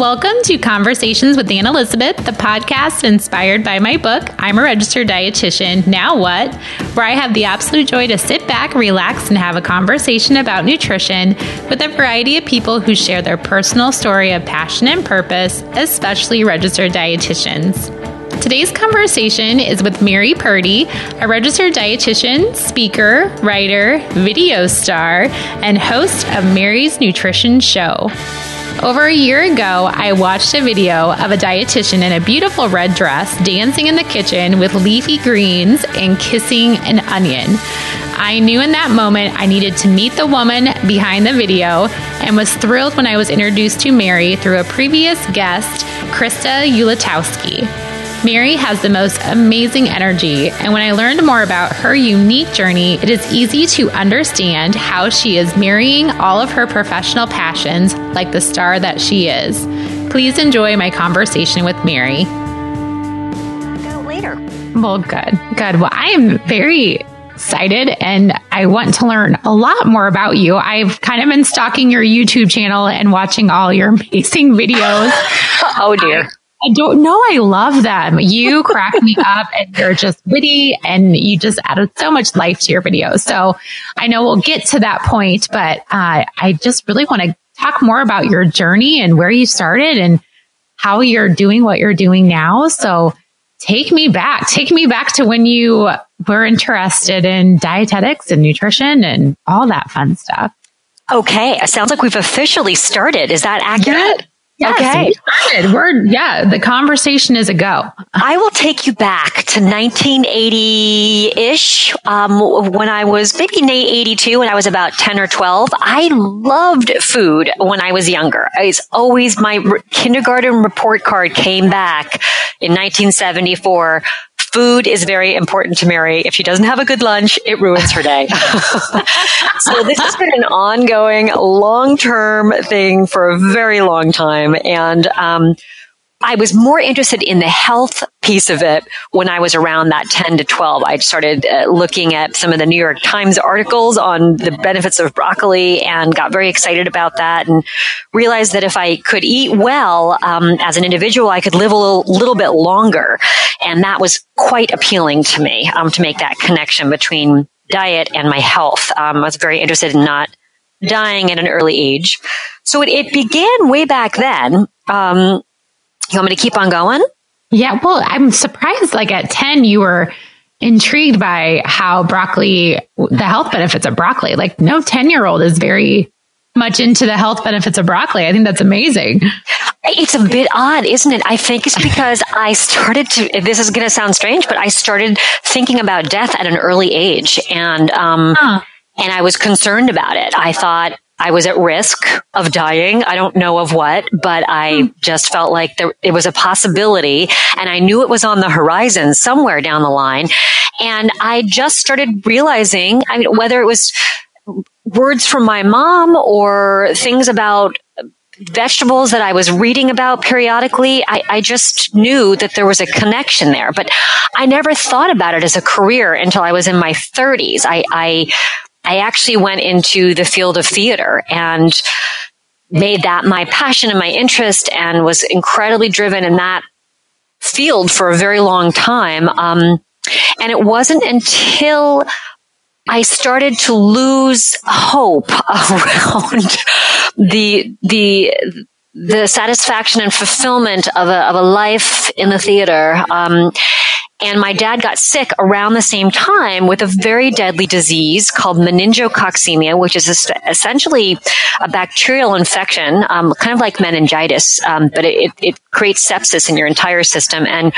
Welcome to Conversations with Ann Elizabeth, the podcast inspired by my book, I'm a Registered Dietitian, Now What? Where I have the absolute joy to sit back, relax, and have a conversation about nutrition with a variety of people who share their personal story of passion and purpose, especially registered dietitians. Today's conversation is with Mary Purdy, a registered dietitian, speaker, writer, video star, and host of Mary's Nutrition Show. Over a year ago, I watched a video of a dietitian in a beautiful red dress dancing in the kitchen with leafy greens and kissing an onion. I knew in that moment I needed to meet the woman behind the video and was thrilled when I was introduced to Mary through a previous guest, Krista Ulatowski. Mary has the most amazing energy, and when I learned more about her unique journey, it is easy to understand how she is marrying all of her professional passions like the star that she is. Please enjoy my conversation with Mary. Go later. Well, good, good. Well, I am very excited and I want to learn a lot more about you. I've kind of been stalking your YouTube channel and watching all your amazing videos. oh dear. I don't know. I love them. You crack me up and you're just witty and you just added so much life to your videos. So I know we'll get to that point, but uh, I just really want to talk more about your journey and where you started and how you're doing what you're doing now. So take me back, take me back to when you were interested in dietetics and nutrition and all that fun stuff. Okay. It sounds like we've officially started. Is that accurate? Yes, okay. We started. We're, yeah, the conversation is a go. I will take you back to 1980 ish, um, when I was maybe 82, when I was about 10 or 12. I loved food when I was younger. I was always my re- kindergarten report card came back in 1974 food is very important to Mary. If she doesn't have a good lunch, it ruins her day. so this has been an ongoing, long-term thing for a very long time. And, um, I was more interested in the health piece of it when I was around that 10 to 12. I started uh, looking at some of the New York Times articles on the benefits of broccoli and got very excited about that and realized that if I could eat well um, as an individual, I could live a little, little, bit longer. And that was quite appealing to me um, to make that connection between diet and my health. Um, I was very interested in not dying at an early age. So it, it began way back then. Um, you want me to keep on going? Yeah. Well, I'm surprised. Like at 10, you were intrigued by how broccoli, the health benefits of broccoli. Like no 10 year old is very much into the health benefits of broccoli. I think that's amazing. It's a bit odd, isn't it? I think it's because I started to, this is going to sound strange, but I started thinking about death at an early age and, um, huh. and I was concerned about it. I thought, I was at risk of dying. I don't know of what, but I hmm. just felt like there, it was a possibility and I knew it was on the horizon somewhere down the line. And I just started realizing, I mean, whether it was words from my mom or things about vegetables that I was reading about periodically, I, I, just knew that there was a connection there. But I never thought about it as a career until I was in my 30s. I, I I actually went into the field of theater and made that my passion and my interest and was incredibly driven in that field for a very long time. Um, and it wasn't until I started to lose hope around the, the, the satisfaction and fulfillment of a, of a life in the theater. Um, and my dad got sick around the same time with a very deadly disease called meningococcemia, which is essentially a bacterial infection, um, kind of like meningitis, um, but it, it creates sepsis in your entire system. And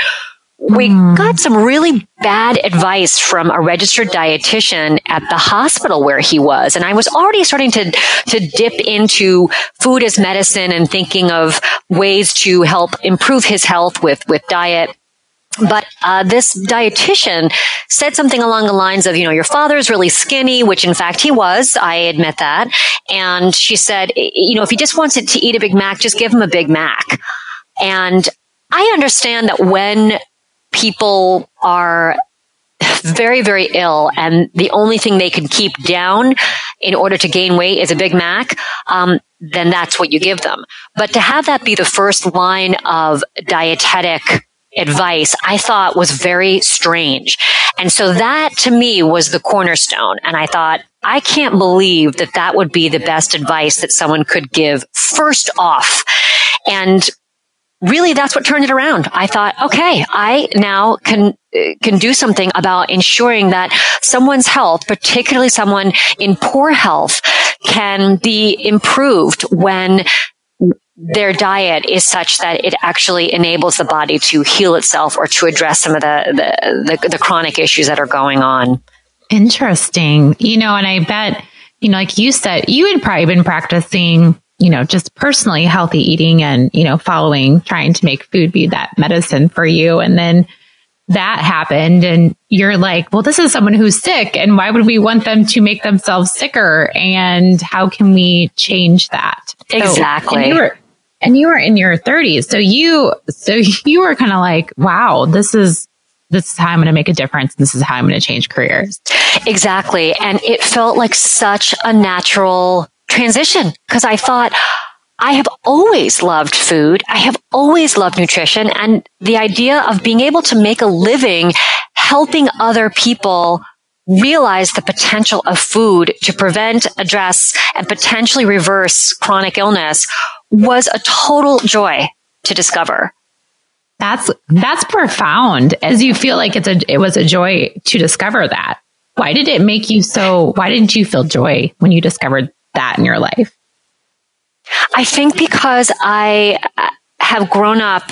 we mm. got some really bad advice from a registered dietitian at the hospital where he was. And I was already starting to, to dip into food as medicine and thinking of ways to help improve his health with, with diet. But uh, this dietitian said something along the lines of, you know, your father is really skinny, which in fact he was. I admit that. And she said, you know, if he just wants to eat a Big Mac, just give him a Big Mac. And I understand that when people are very, very ill and the only thing they can keep down in order to gain weight is a Big Mac, um, then that's what you give them. But to have that be the first line of dietetic advice I thought was very strange. And so that to me was the cornerstone. And I thought, I can't believe that that would be the best advice that someone could give first off. And really that's what turned it around. I thought, okay, I now can can do something about ensuring that someone's health, particularly someone in poor health, can be improved when their diet is such that it actually enables the body to heal itself or to address some of the, the, the, the chronic issues that are going on. Interesting. You know, and I bet, you know, like you said, you had probably been practicing, you know, just personally healthy eating and, you know, following, trying to make food be that medicine for you. And then that happened and you're like, well, this is someone who's sick and why would we want them to make themselves sicker? And how can we change that? Exactly. So, you were, and you were in your thirties. So you, so you were kind of like, wow, this is, this is how I'm going to make a difference. This is how I'm going to change careers. Exactly. And it felt like such a natural transition because I thought, I have always loved food. I have always loved nutrition and the idea of being able to make a living helping other people realize the potential of food to prevent, address, and potentially reverse chronic illness was a total joy to discover. That's that's profound. As you feel like it's a it was a joy to discover that. Why did it make you so why didn't you feel joy when you discovered that in your life? I think because I uh, have grown up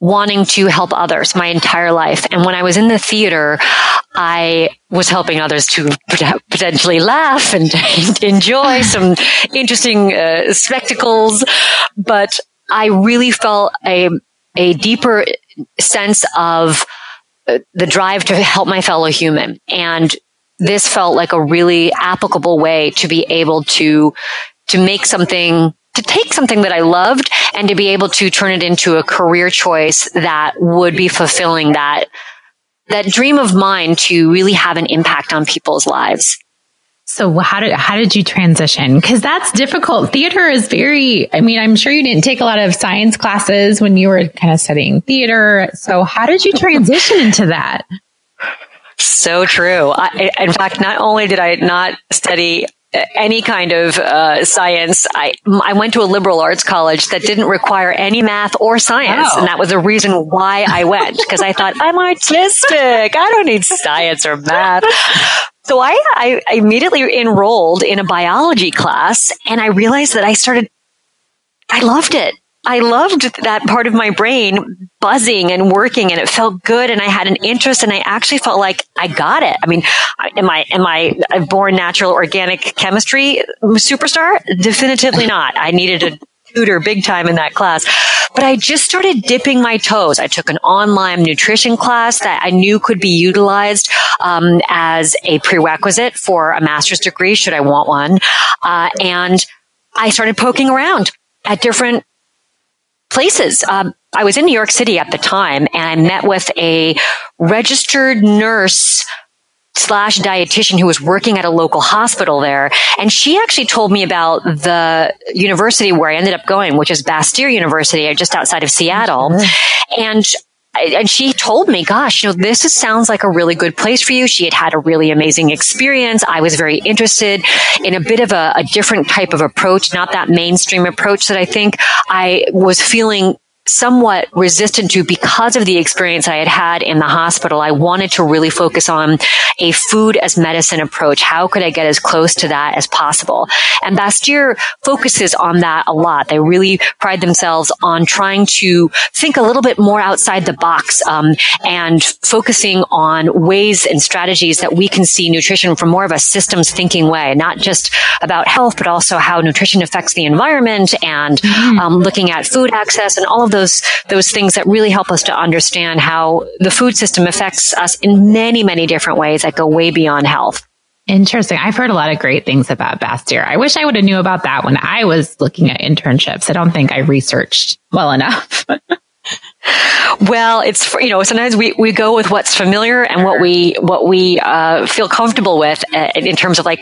wanting to help others my entire life. And when I was in the theater, I was helping others to potentially laugh and enjoy some interesting uh, spectacles. But I really felt a, a deeper sense of uh, the drive to help my fellow human. And this felt like a really applicable way to be able to, to make something to take something that I loved and to be able to turn it into a career choice that would be fulfilling that, that dream of mine to really have an impact on people's lives. So how did how did you transition? Because that's difficult. Theater is very. I mean, I'm sure you didn't take a lot of science classes when you were kind of studying theater. So how did you transition into that? So true. I, in fact, not only did I not study any kind of uh, science. I I went to a liberal arts college that didn't require any math or science, oh. and that was the reason why I went because I thought I'm artistic. I don't need science or math. So I, I immediately enrolled in a biology class, and I realized that I started. I loved it. I loved that part of my brain buzzing and working and it felt good and I had an interest and I actually felt like I got it. I mean, am I, am I a born natural organic chemistry superstar? Definitively not. I needed a tutor big time in that class. But I just started dipping my toes. I took an online nutrition class that I knew could be utilized um, as a prerequisite for a master's degree, should I want one. Uh, and I started poking around at different places. Um, I was in New York City at the time and I met with a registered nurse slash dietitian who was working at a local hospital there. And she actually told me about the university where I ended up going, which is Bastyr University, just outside of Seattle. Mm-hmm. And and she told me, gosh, you know, this is, sounds like a really good place for you. She had had a really amazing experience. I was very interested in a bit of a, a different type of approach, not that mainstream approach that I think I was feeling somewhat resistant to because of the experience I had had in the hospital. I wanted to really focus on a food as medicine approach. How could I get as close to that as possible? And Bastyr focuses on that a lot. They really pride themselves on trying to think a little bit more outside the box um, and focusing on ways and strategies that we can see nutrition from more of a systems thinking way, not just about health, but also how nutrition affects the environment and mm-hmm. um, looking at food access and all of those those things that really help us to understand how the food system affects us in many many different ways that go way beyond health. Interesting. I've heard a lot of great things about Bastyr. I wish I would have knew about that when I was looking at internships. I don't think I researched well enough. well, it's you know sometimes we, we go with what's familiar and what we what we uh, feel comfortable with uh, in terms of like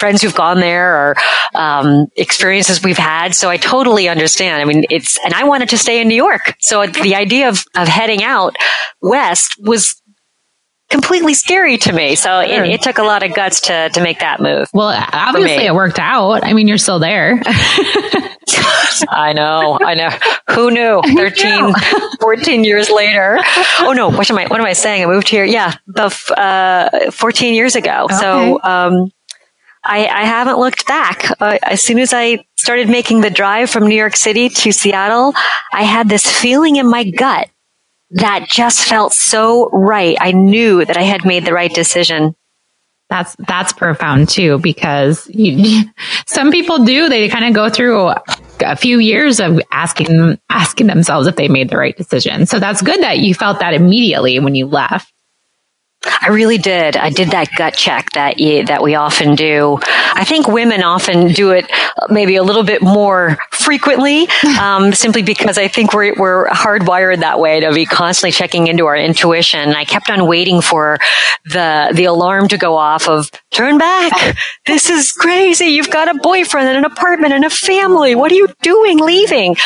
friends who've gone there or um, experiences we've had. So I totally understand. I mean, it's and I wanted to stay in New York, so the idea of of heading out west was completely scary to me. So it, it, took a lot of guts to to make that move. Well, obviously it worked out. I mean, you're still there. I know, I know. Who knew? 13, 14 years later. Oh no, what am I, what am I saying? I moved here. Yeah, the, uh, 14 years ago. Okay. So, um, I, I, haven't looked back. Uh, as soon as I started making the drive from New York City to Seattle, I had this feeling in my gut that just felt so right. I knew that I had made the right decision. That's that's profound too, because you, some people do. They kind of go through a few years of asking asking themselves if they made the right decision. So that's good that you felt that immediately when you left. I really did. I did that gut check that you, that we often do. I think women often do it maybe a little bit more frequently, um, simply because I think we're we're hardwired that way to be constantly checking into our intuition. I kept on waiting for the the alarm to go off of turn back. This is crazy. You've got a boyfriend and an apartment and a family. What are you doing leaving?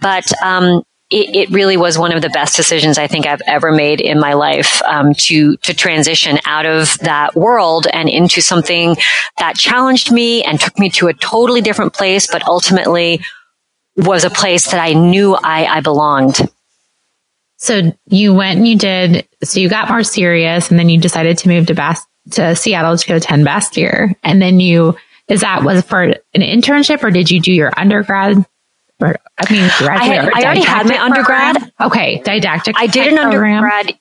But um, it, it, really was one of the best decisions I think I've ever made in my life um, to to transition out of that world and into something that challenged me and took me to a totally different place, but ultimately was a place that I knew I, I belonged. So you went and you did. So you got more serious, and then you decided to move to Bast to Seattle to go attend Bastyr, and then you is that was for an internship or did you do your undergrad I mean, I, had, I already had my undergrad. Program? Okay, didactic. I did an program. undergrad.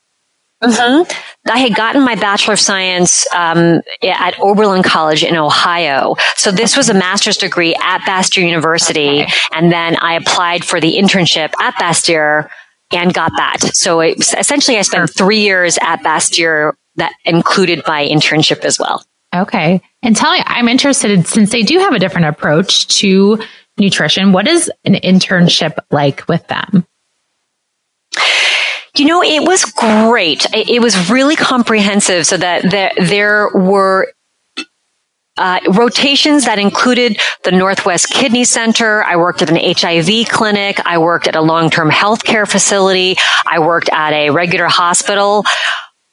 Mm-hmm. I had gotten my Bachelor of Science um, at Oberlin College in Ohio. So this was a master's degree at Bastyr University. Okay. And then I applied for the internship at Bastyr and got that. So it, essentially I spent three years at Bastyr that included my internship as well. Okay. And tell me, I'm interested since they do have a different approach to nutrition. What is an internship like with them? You know, it was great. It was really comprehensive so that there, were uh, rotations that included the Northwest Kidney Center. I worked at an HIV clinic. I worked at a long-term healthcare facility. I worked at a regular hospital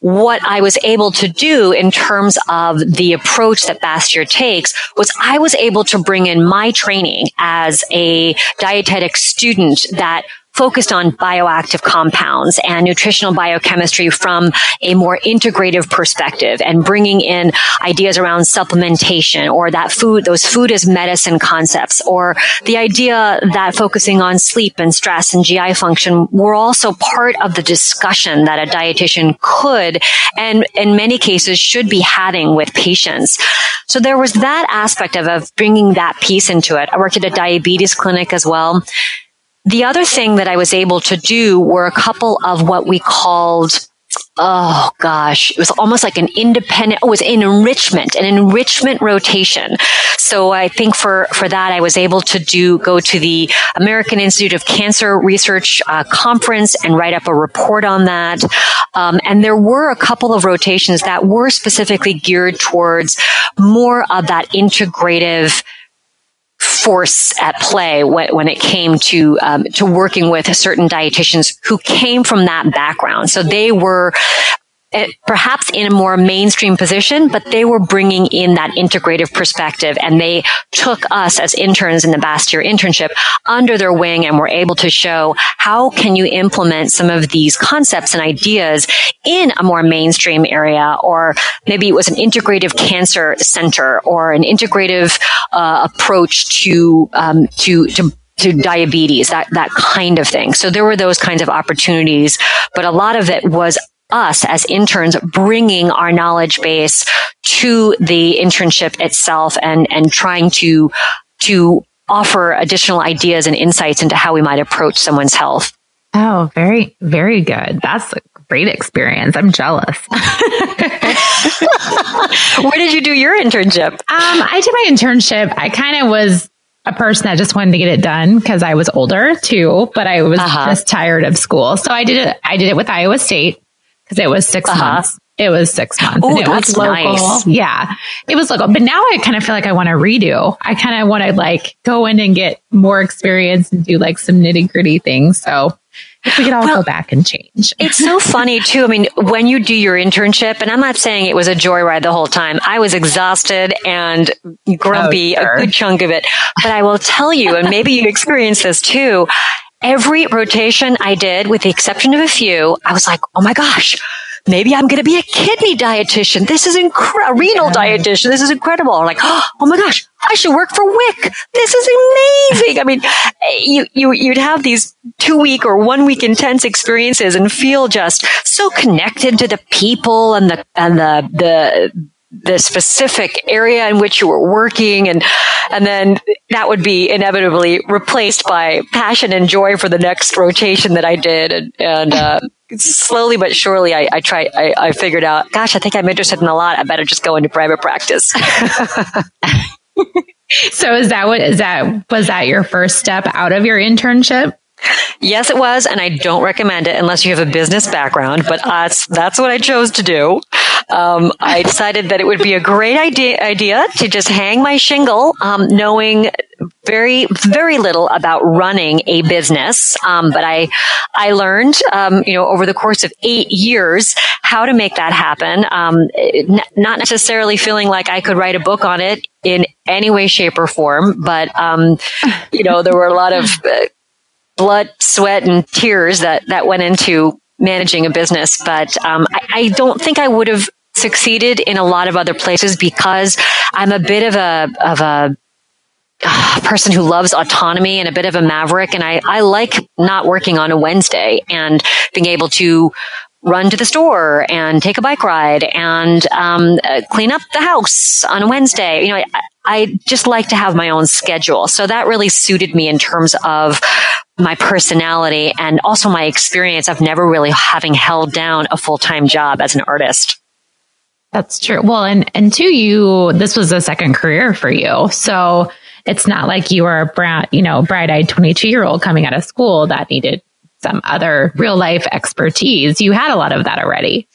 what I was able to do in terms of the approach that Bastyr takes was I was able to bring in my training as a dietetic student that focused on bioactive compounds and nutritional biochemistry from a more integrative perspective and bringing in ideas around supplementation or that food, those food as medicine concepts or the idea that focusing on sleep and stress and GI function were also part of the discussion that a dietitian could and in many cases should be having with patients. So there was that aspect of, of bringing that piece into it. I worked at a diabetes clinic as well. The other thing that I was able to do were a couple of what we called oh gosh, it was almost like an independent, oh, it was an enrichment, an enrichment rotation. So I think for, for that, I was able to do, go to the American Institute of Cancer Research uh, conference and write up a report on that. Um, and there were a couple of rotations that were specifically geared towards more of that integrative force at play when, it came to um, to working with certain dietitians who came from that background. So they were perhaps in a more mainstream position, but they were bringing in that integrative perspective and they took us as interns in the Bastyr internship under their wing and were able to show how can you implement some of these concepts and ideas in a more mainstream area or maybe it was an integrative cancer center or an integrative uh, approach to um, to to to diabetes, that, that kind of thing. So there were those kinds of opportunities, but a lot of it was us as interns bringing our knowledge base to the internship itself and, and trying to, to offer additional ideas and insights into how we might approach someone's health. Oh, very, very good. That's a great experience. I'm jealous. Where did you do your internship? Um, I did my internship. I kind of was a person that just wanted to get it done because I was older too, but I was uh-huh. just tired of school. So I did it. I did it with Iowa State because it was 6 uh-huh. months. it was six months. Oh, and it that's was local. nice. Yeah. It was local. But now I kind of feel like I want to redo. I kind of want to like go in and get more experience and do like some nitty gritty things. So if we could all Well, go back and change. It's so funny too. I mean, when you do your internship, and I'm not saying it was a joyride the whole time. I was exhausted and grumpy Oh, sure. a good chunk of it. But I will tell you, and maybe you experienced this too. Every rotation I did, with the exception of a few, I was like, "Oh my gosh, maybe I'm going to be a kidney dietitian. This is incredible. A renal dietitian. This is incredible." Like, "Oh my gosh, I should work for WIC. This is amazing." I mean, eh, you you you'd have these two week or one week intense experiences and feel just so connected to the people and the and the the the specific area in which you were working and and then that would be inevitably replaced by passion and joy for the next rotation that I did and, and uh, slowly but surely I, I tried I, I figured out gosh I think I'm interested in a lot I better just go into private practice So is that what is that was that your first step out of your internship? Yes, it was, and I don't recommend it unless you have a business background. But that's that's what I chose to do. Um, I decided that it would be a great idea idea to just hang my shingle, um, knowing very very little about running a business. Um, but I I learned, um, you know, over the course of eight years how to make that happen. Um, n- not necessarily feeling like I could write a book on it in any way, shape, or form, but um, you know, there were a lot of uh, blood, sweat, and tears that that went into managing a business. But um, I, I don't think I would have succeeded in a lot of other places because I'm a bit of a of a uh, person who loves autonomy and a bit of a maverick, and I I like not working on a Wednesday and being able to run to the store and take a bike ride and um, uh, clean up the house on a Wednesday. You know, I, I just like to have my own schedule. So that really suited me in terms of my personality and also my experience of never really having held down a full-time job as an artist. That's true. Well, and and to you this was a second career for you, so it's not like you were a brown, you know, bright-eyed twenty-two-year-old coming out of school that needed some other real life expertise. You had a lot of that already.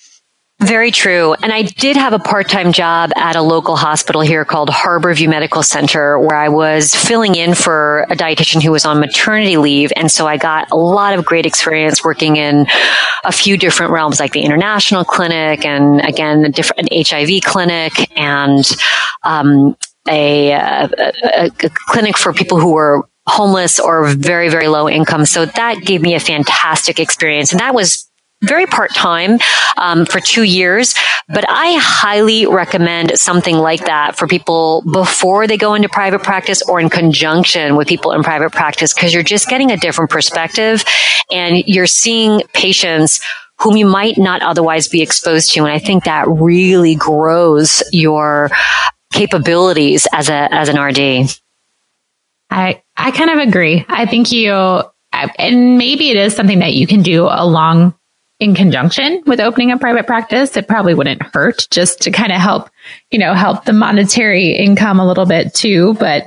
Very true. And I did have a part-time job at a local hospital here called Harborview Medical Center where I was filling in for a dietitian who was on maternity leave. And so I got a lot of great experience working in a few different realms like the international clinic and again, a different an HIV clinic and, um, a, a, a, a clinic for people who were homeless or very, very low income. So that gave me a fantastic experience. And that was very part time um, for two years, but I highly recommend something like that for people before they go into private practice or in conjunction with people in private practice because you're just getting a different perspective and you're seeing patients whom you might not otherwise be exposed to. And I think that really grows your capabilities as a as an RD. I I kind of agree. I think you and maybe it is something that you can do along in conjunction with opening a private practice. It probably wouldn't hurt just to kind of help, you know, help the monetary income a little bit too. But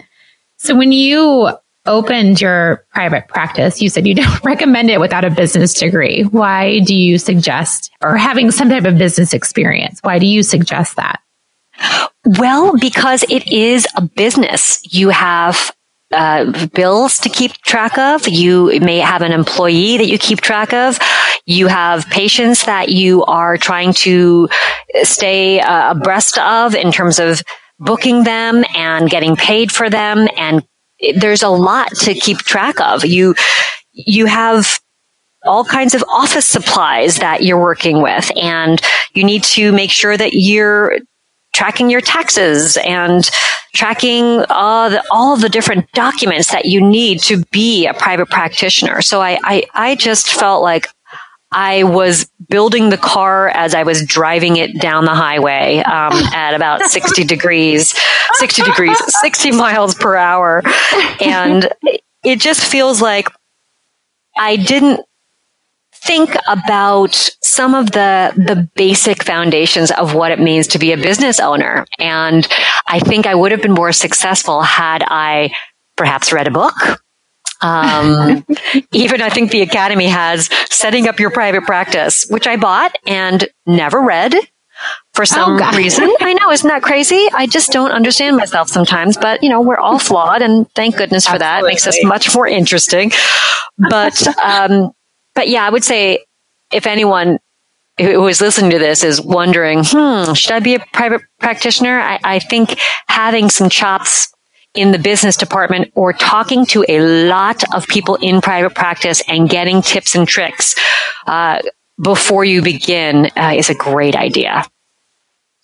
so when you opened your private practice, you said you don't recommend it without a business degree. Why do you suggest or having some type of business experience? Why do you suggest that? Well, because it is a business. You have uh, bills to keep track of. You may have an employee that you keep track of. You have patients that you are trying to stay uh, abreast of in terms of booking them and getting paid for them. And there's a lot to keep track of. You, you have all kinds of office supplies that you're working with and you need to make sure that you're tracking your taxes and tracking all the, all the different documents that you need to be a private practitioner. So I, I, I just felt like I was building the car as I was driving it down the highway um, at about 60 degrees, 60 degrees, 60 miles per hour. And it just feels like I didn't think about some of the the basic foundations of what it means to be a business owner and i think i would have been more successful had i perhaps read a book um, even i think the academy has setting up your private practice which i bought and never read for some oh, reason. I know, isn't that crazy? I just don't understand myself sometimes, but you know, we're all flawed and thank goodness for that. It makes us much more interesting. But, um, but yeah, I would say if anyone who is listening to this is wondering, hmm, should I be a private practitioner? I, I think having some chops in the business department or talking to a lot of people in private practice and getting tips and tricks uh, before you begin uh, is a great idea.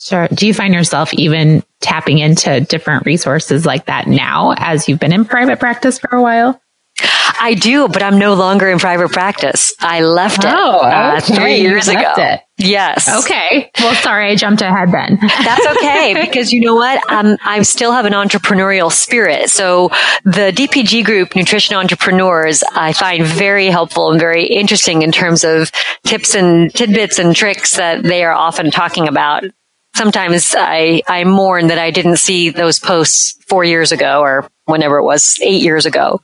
Sure. Do you find yourself even tapping into different resources like that now as you've been in private practice for a while? I do, but I'm no longer in private practice. I left it oh, uh, three years ago. It. Yes. Okay. Well, sorry, I jumped ahead then. That's okay because you know what? Um, I still have an entrepreneurial spirit. So the DPG group, Nutrition Entrepreneurs, I find very helpful and very interesting in terms of tips and tidbits and tricks that they are often talking about. Sometimes I, I mourn that I didn't see those posts four years ago or whenever it was eight years ago.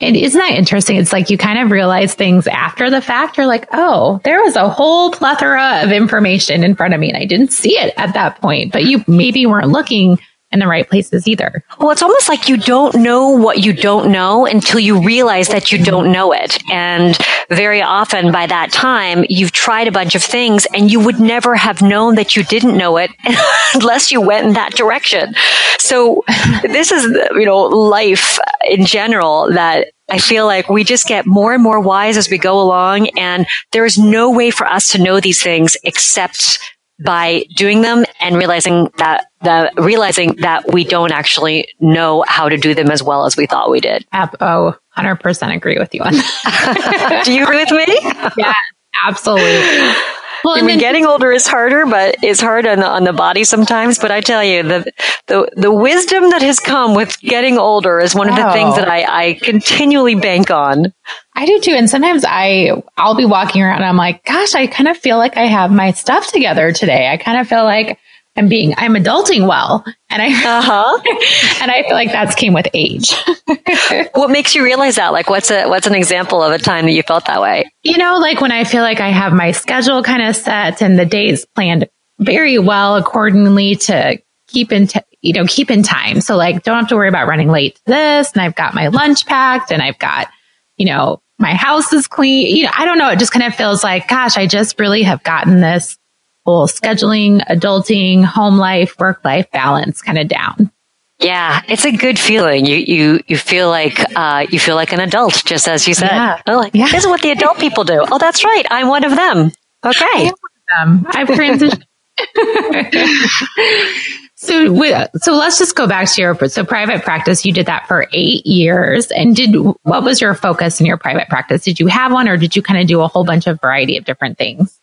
And isn't that interesting? It's like you kind of realize things after the fact. You're like, oh, there was a whole plethora of information in front of me and I didn't see it at that point, but you maybe weren't looking in the right places either. Well, it's almost like you don't know what you don't know until you realize that you don't know it. And very often by that time, you've tried a bunch of things and you would never have known that you didn't know it unless you went in that direction. So this is, you know, life in general that I feel like we just get more and more wise as we go along and there is no way for us to know these things except by doing them and realizing that the realizing that we don't actually know how to do them as well as we thought we did. Oh, 100% agree with you on that. do you agree with me? yeah, absolutely. Well, I mean, getting older is harder, but it's hard on the, on the body sometimes. But I tell you, the, the, the wisdom that has come with getting older is one of the things that I, I continually bank on. I do too. And sometimes I, I'll be walking around and I'm like, gosh, I kind of feel like I have my stuff together today. I kind of feel like I'm being, I'm adulting well. And I, uh-huh. and I feel like that's came with age. what makes you realize that? Like, what's a, what's an example of a time that you felt that way? You know, like when I feel like I have my schedule kind of set and the days planned very well accordingly to keep in, t- you know, keep in time. So like, don't have to worry about running late to this. And I've got my lunch packed and I've got, you know, my house is clean. You know, I don't know. It just kind of feels like, gosh, I just really have gotten this scheduling, adulting, home life, work life balance kind of down. Yeah, it's a good feeling. You you you feel like uh, you feel like an adult, just as you said. Yeah. Oh, like, yeah. This is what the adult people do. Oh, that's right. I'm one of them. Okay. Them. I've transitioned. so, so let's just go back to your so private practice. You did that for eight years, and did what was your focus in your private practice? Did you have one, or did you kind of do a whole bunch of variety of different things?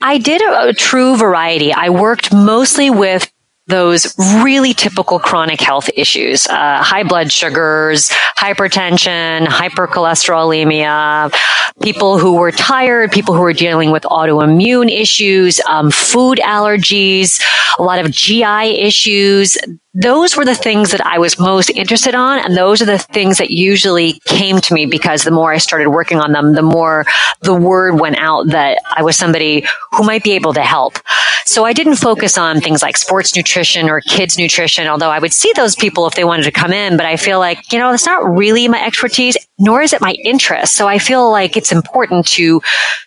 I did a, a true variety. I worked mostly with those really typical chronic health issues, uh, high blood sugars, hypertension, hypercholesterolemia, people who were tired, people who were dealing with autoimmune issues, um, food allergies, a lot of GI issues. Those were the things that I was most interested on. And those are the things that usually came to me because the more I started working on them, the more the word went out that I was somebody who might be able to help. So I didn't focus on things like sports nutrition or kids nutrition, although I would see those people if they wanted to come in. But I feel like, you know, it's not really my expertise, nor is it my interest. So I feel like it's important to,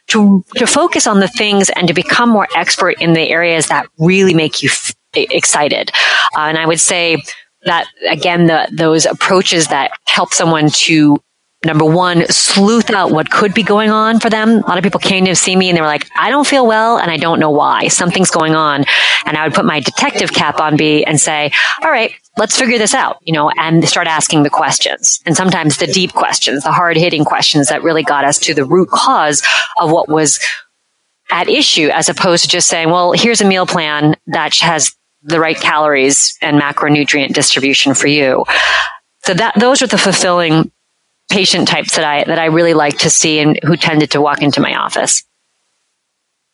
to, to focus on the things and to become more expert in the areas that really make you f- excited. Uh, and I would say that again, the, those approaches that help someone to number one, sleuth out what could be going on for them. A lot of people came to see me and they were like, I don't feel well and I don't know why. Something's going on. And I would put my detective cap on B and say, all right, let's figure this out, you know, and start asking the questions. And sometimes the deep questions, the hard hitting questions that really got us to the root cause of what was at issue as opposed to just saying, well, here's a meal plan that has the right calories and macronutrient distribution for you. So that, those are the fulfilling patient types that I, that I really like to see and who tended to walk into my office.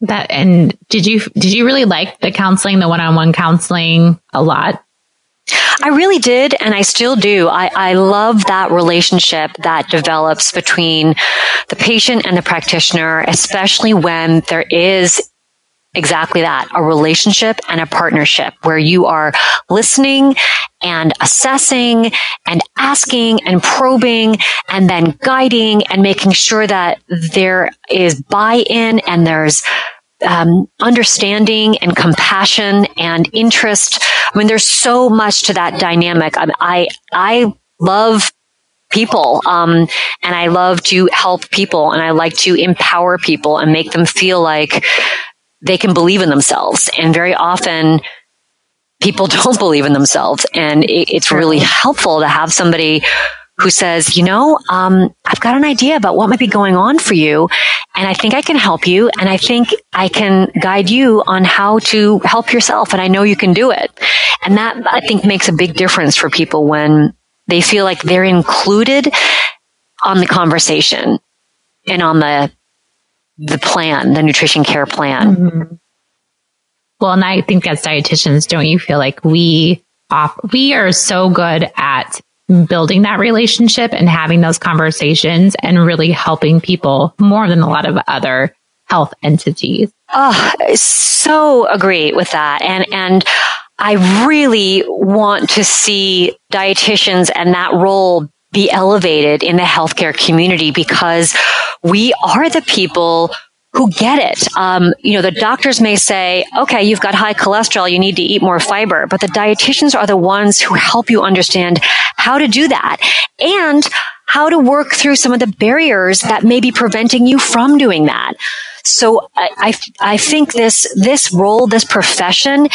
That, and did you, did you really like the counseling, the one-on-one counseling a lot? I really did, and I still do. I, I love that relationship that develops between the patient and the practitioner, especially when there is exactly that, a relationship and a partnership where you are listening and assessing and asking and probing and then guiding and making sure that there is buy-in and there's um, understanding and compassion and interest. I mean, there's so much to that dynamic. I, I, I love people. Um, and I love to help people and I like to empower people and make them feel like they can believe in themselves. And very often people don't believe in themselves. And it, it's really helpful to have somebody who says, you know, um, I've got an idea about what might be going on for you. And I think I can help you. And I think I can guide you on how to help yourself. And I know you can do it. And that I think makes a big difference for people when they feel like they're included on the conversation and on the the plan, the nutrition care plan. Mm-hmm. Well, and I think as dietitians, don't you feel like we off, we are so good at building that relationship and having those conversations and really helping people more than a lot of other health entities. Oh, so agree with that. And, and I really want to see dietitians and that role be elevated in the healthcare community because we are the people who get it. Um, you know, the doctors may say, okay, you've got high cholesterol, you need to eat more fiber, but the dietitians are the ones who help you understand how to do that and how to work through some of the barriers that may be preventing you from doing that. So I, I, I think this, this role, this profession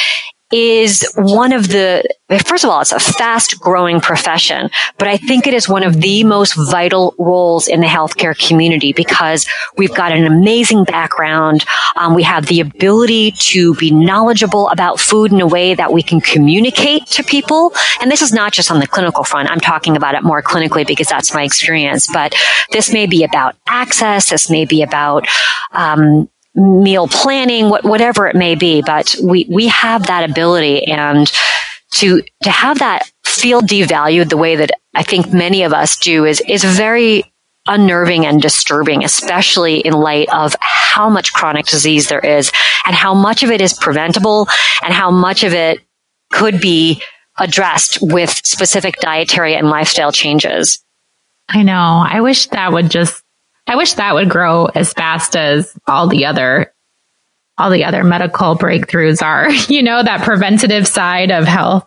is one of the, first of all, it's a fast growing profession, but I think it is one of the most vital roles in the healthcare community because we've got an amazing background. Um, we have the ability to be knowledgeable about food in a way that we can communicate to people. And this is not just on the clinical front. I'm talking about it more clinically because that's my experience, but this may be about access. This may be about, um, meal planning, what, whatever it may be. But we, we have that ability and to, to have that feel devalued the way that I think many of us do is, is very unnerving and disturbing, especially in light of how much chronic disease there is and how much of it is preventable and how much of it could be addressed with specific dietary and lifestyle changes. I know. I wish that would just I wish that would grow as fast as all the other all the other medical breakthroughs are, you know, that preventative side of health.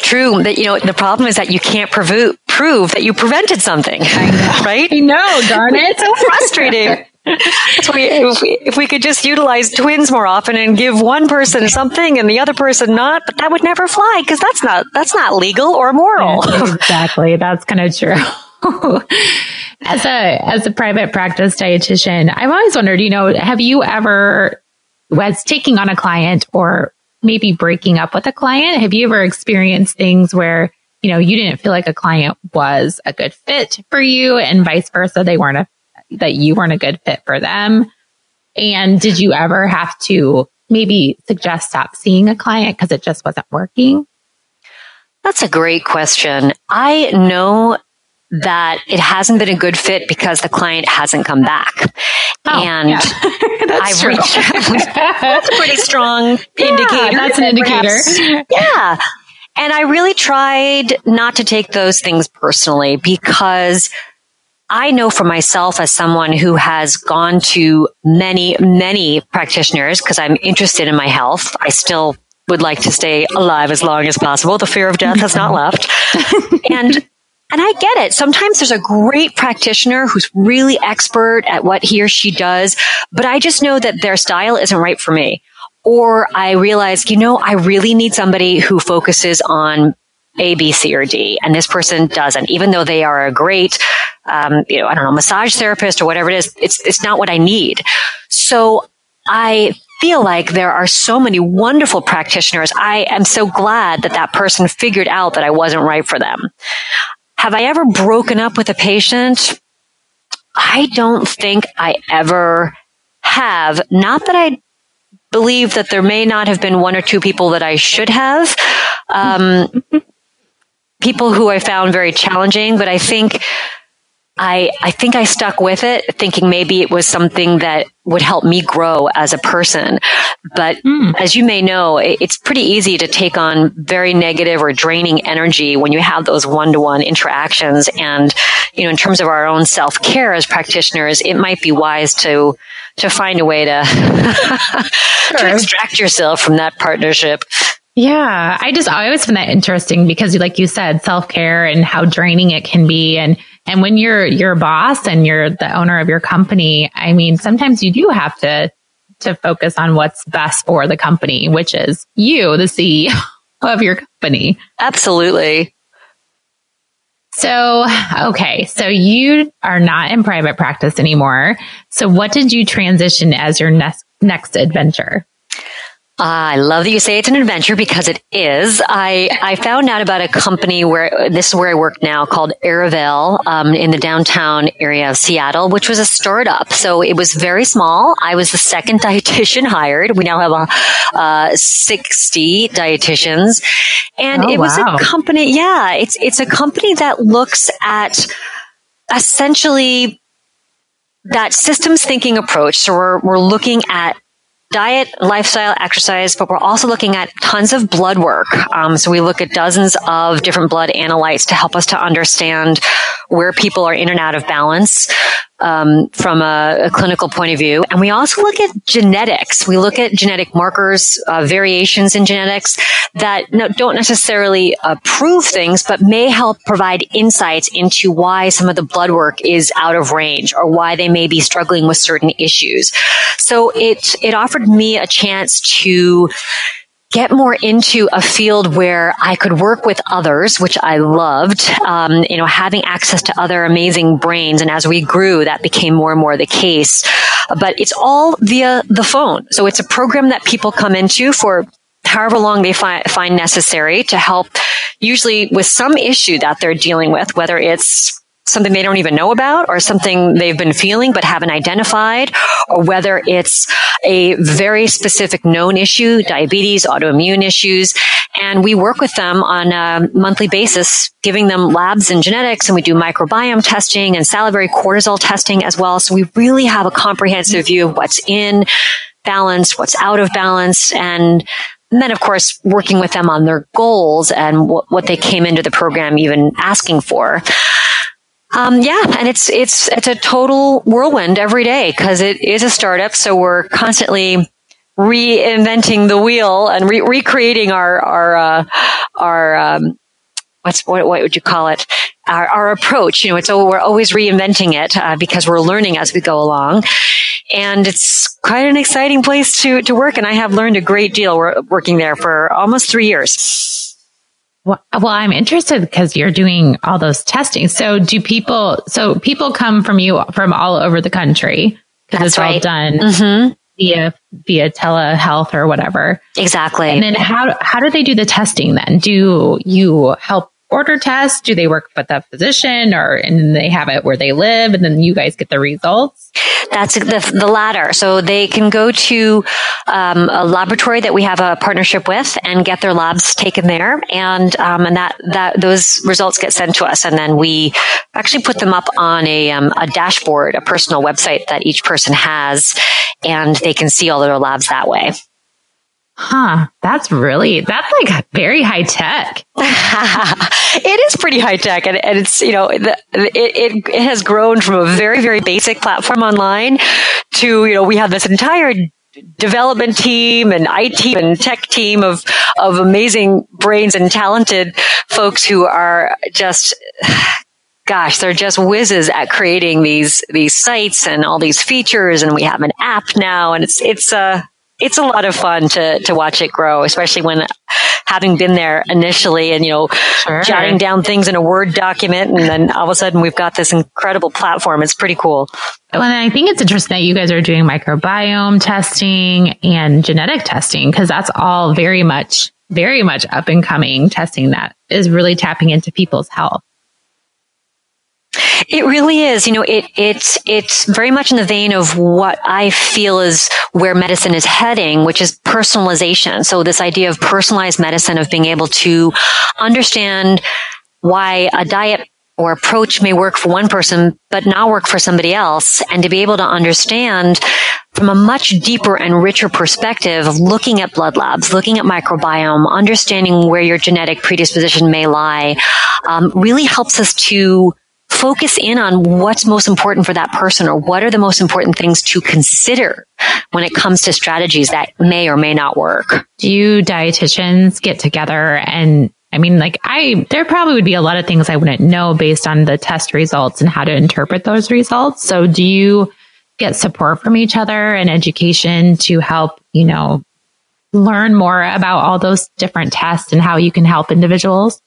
True. That, you know, the problem is that you can't prove, prove that you prevented something. I. Right? I know, darn it. it's so frustrating. if, we, if we could just utilize twins more often and give one person something and the other person not, but that would never fly because that's not, that's not legal or moral. exactly. That's kind of true. as a as a private practice dietitian, I've always wondered, you know, have you ever was taking on a client or maybe breaking up with a client? Have you ever experienced things where, you know, you didn't feel like a client was a good fit for you and vice versa, they weren't a that you weren't a good fit for them? And did you ever have to maybe suggest stop seeing a client because it just wasn't working? That's a great question. I know that it hasn't been a good fit because the client hasn't come back. Oh, and yeah. I've true. reached that's a pretty strong yeah, indicator. That's an indicator. Yeah. And I really tried not to take those things personally because I know for myself as someone who has gone to many, many practitioners because I'm interested in my health. I still would like to stay alive as long as possible. The fear of death has not left. and and I get it. Sometimes there's a great practitioner who's really expert at what he or she does, but I just know that their style isn't right for me. Or I realize, you know, I really need somebody who focuses on A, B, C, or D, and this person doesn't. Even though they are a great, um, you know, I don't know, massage therapist or whatever it is, it's it's not what I need. So I feel like there are so many wonderful practitioners. I am so glad that that person figured out that I wasn't right for them. Have I ever broken up with a patient? I don't think I ever have. Not that I believe that there may not have been one or two people that I should have. Um, people who I found very challenging, but I think I, I think I stuck with it thinking maybe it was something that would help me grow as a person. But mm. as you may know, it's pretty easy to take on very negative or draining energy when you have those one to one interactions. And, you know, in terms of our own self care as practitioners, it might be wise to, to find a way to, sure. to extract yourself from that partnership. Yeah. I just, I always find that interesting because like you said, self care and how draining it can be. And, and when you're you're boss and you're the owner of your company, I mean, sometimes you do have to to focus on what's best for the company, which is you, the CEO of your company. Absolutely. So, okay. So you are not in private practice anymore. So what did you transition as your next, next adventure? I love that you say it's an adventure because it is. I, I found out about a company where this is where I work now called Arivale um, in the downtown area of Seattle, which was a startup. So it was very small. I was the second dietitian hired. We now have a, uh, 60 dietitians and oh, it was wow. a company. Yeah, it's, it's a company that looks at essentially that systems thinking approach. So we're, we're looking at diet, lifestyle, exercise, but we're also looking at tons of blood work. Um, so we look at dozens of different blood analytes to help us to understand where people are in and out of balance um, from a, a, clinical point of view. And we also look at genetics. We look at genetic markers, uh, variations in genetics that no, don't necessarily uh, prove things, but may help provide insights into why some of the blood work is out of range or why they may be struggling with certain issues. So it, it offered me a chance to get more into a field where I could work with others, which I loved. Um, you know, having access to other amazing brains. And as we grew, that became more and more the case. But it's all via the phone. So it's a program that people come into for however long they fi- find necessary to help usually with some issue that they're dealing with, whether it's something they don't even know about or something they've been feeling but haven't identified or whether it's a very specific known issue, diabetes, autoimmune issues. And we work with them on a monthly basis, giving them labs and genetics and we do microbiome testing and salivary cortisol testing as well. So we really have a comprehensive view of what's in balance, what's out of balance and and then, of course, working with them on their goals and what, what they came into the program even asking for. Um, yeah, and it's it's it's a total whirlwind every day because it is a startup. So we're constantly reinventing the wheel and re- recreating our our uh, our um, what's what, what would you call it our, our approach you know it's we're always reinventing it uh, because we're learning as we go along and it's quite an exciting place to to work and i have learned a great deal working there for almost three years well, I'm interested because you're doing all those testing. So do people, so people come from you from all over the country because it's right. all done mm-hmm. via, via telehealth or whatever. Exactly. And then how, how do they do the testing then? Do you help order tests? Do they work with a physician or, and they have it where they live and then you guys get the results? That's the, the latter. So they can go to um, a laboratory that we have a partnership with and get their labs taken there, and um, and that that those results get sent to us, and then we actually put them up on a um, a dashboard, a personal website that each person has, and they can see all their labs that way. Huh. That's really, that's like very high tech. it is pretty high tech. And, and it's, you know, the, it, it, it has grown from a very, very basic platform online to, you know, we have this entire development team and IT and tech team of, of amazing brains and talented folks who are just, gosh, they're just whizzes at creating these, these sites and all these features. And we have an app now and it's, it's, uh, it's a lot of fun to to watch it grow, especially when having been there initially and you know sure. jotting down things in a Word document, and then all of a sudden we've got this incredible platform. It's pretty cool. Well, and I think it's interesting that you guys are doing microbiome testing and genetic testing because that's all very much very much up and coming testing that is really tapping into people's health. It really is. You know, it, it's, it's very much in the vein of what I feel is where medicine is heading, which is personalization. So this idea of personalized medicine, of being able to understand why a diet or approach may work for one person, but not work for somebody else. And to be able to understand from a much deeper and richer perspective of looking at blood labs, looking at microbiome, understanding where your genetic predisposition may lie, um, really helps us to focus in on what's most important for that person or what are the most important things to consider when it comes to strategies that may or may not work. Do you dietitians get together and I mean, like I, there probably would be a lot of things I wouldn't know based on the test results and how to interpret those results. So do you get support from each other and education to help, you know, learn more about all those different tests and how you can help individuals?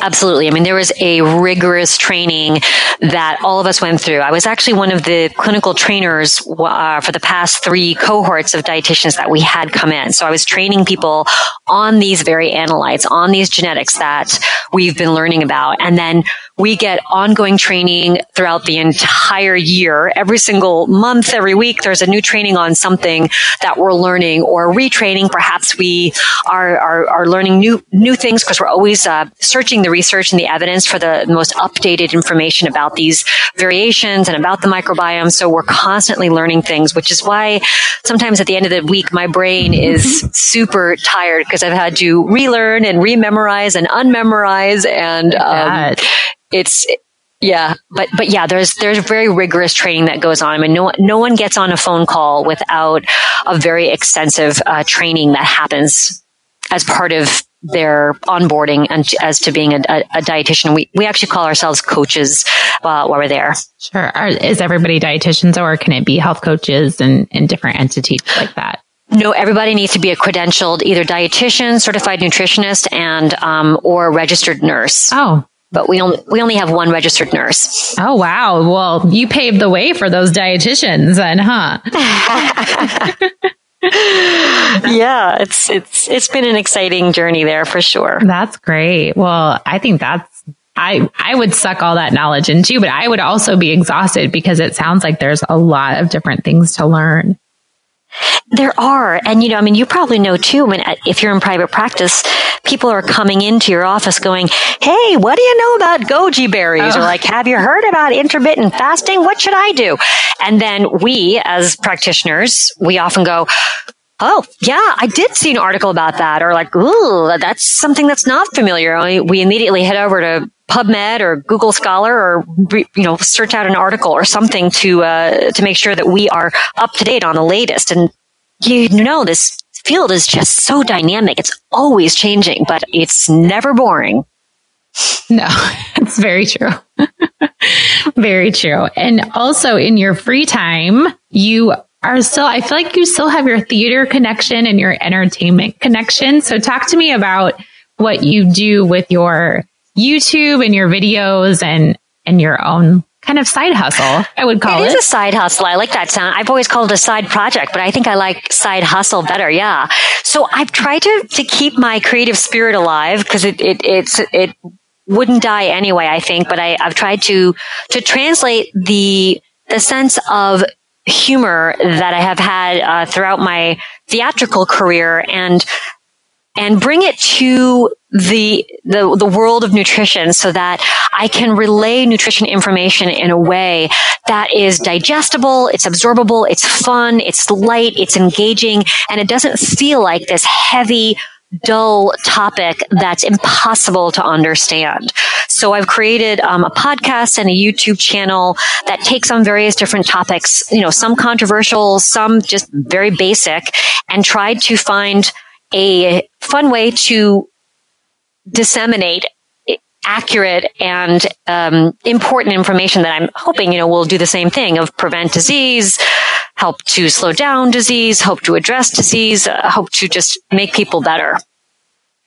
Absolutely. I mean, there was a rigorous training that all of us went through. I was actually one of the clinical trainers uh, for the past three cohorts of dietitians that we had come in. So I was training people on these very analytes, on these genetics that we've been learning about. And then we get ongoing training throughout the entire year. Every single month, every week, there's a new training on something that we're learning or retraining. Perhaps we are, are, are learning new, new things because we're always uh, searching the research and the evidence for the most updated information about these variations and about the microbiome. So we're constantly learning things, which is why sometimes at the end of the week, my brain is super tired because I've had to relearn and rememorize and unmemorize and, um, it's yeah, but but yeah, there's there's very rigorous training that goes on. I mean, no no one gets on a phone call without a very extensive uh, training that happens as part of their onboarding and as to being a, a, a dietitian. We we actually call ourselves coaches uh, while we're there. Sure, Are, is everybody dietitians, or can it be health coaches and and different entities like that? No, everybody needs to be a credentialed either dietitian, certified nutritionist, and um, or registered nurse. Oh, but we only we only have one registered nurse. Oh wow! Well, you paved the way for those dietitians, then, huh? yeah, it's it's it's been an exciting journey there for sure. That's great. Well, I think that's I I would suck all that knowledge into, but I would also be exhausted because it sounds like there's a lot of different things to learn. There are. And, you know, I mean, you probably know too, when, uh, if you're in private practice, people are coming into your office going, Hey, what do you know about goji berries? Oh. Or like, have you heard about intermittent fasting? What should I do? And then we, as practitioners, we often go, Oh, yeah, I did see an article about that. Or like, ooh, that's something that's not familiar. We immediately head over to PubMed or Google Scholar or you know search out an article or something to uh, to make sure that we are up to date on the latest. And you know this field is just so dynamic; it's always changing, but it's never boring. No, it's very true. very true. And also in your free time, you are still, I feel like you still have your theater connection and your entertainment connection. So talk to me about what you do with your YouTube and your videos and, and your own kind of side hustle, I would call it. It is a side hustle. I like that sound. I've always called it a side project, but I think I like side hustle better. Yeah. So I've tried to, to keep my creative spirit alive because it, it, it's, it wouldn't die anyway, I think, but I, I've tried to, to translate the, the sense of humor that I have had uh, throughout my theatrical career and and bring it to the, the, the world of nutrition so that I can relay nutrition information in a way that is digestible, it's absorbable, it's fun, it's light, it's engaging, and it doesn't feel like this heavy, dull topic that's impossible to understand. So I've created um, a podcast and a YouTube channel that takes on various different topics, you know, some controversial, some just very basic, and tried to find a fun way to disseminate accurate and um, important information that I'm hoping you know will do the same thing of prevent disease, help to slow down disease, hope to address disease, uh, hope to just make people better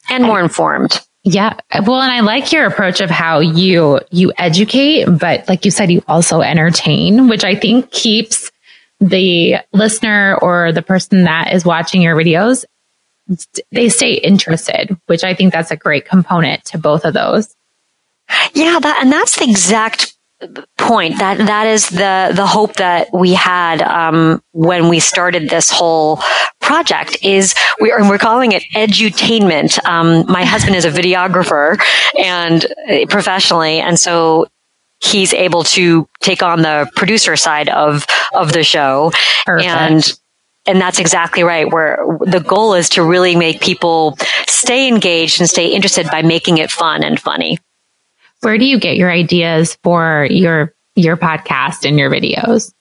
and more informed. Yeah. Well, and I like your approach of how you you educate, but like you said, you also entertain, which I think keeps the listener or the person that is watching your videos they stay interested, which I think that's a great component to both of those. Yeah, that, and that's the exact point. That that is the the hope that we had um, when we started this whole project is we are, we're calling it edutainment. Um, my husband is a videographer and uh, professionally. And so he's able to take on the producer side of, of the show. Perfect. And and that's exactly right. Where the goal is to really make people stay engaged and stay interested by making it fun and funny. Where do you get your ideas for your your podcast and your videos?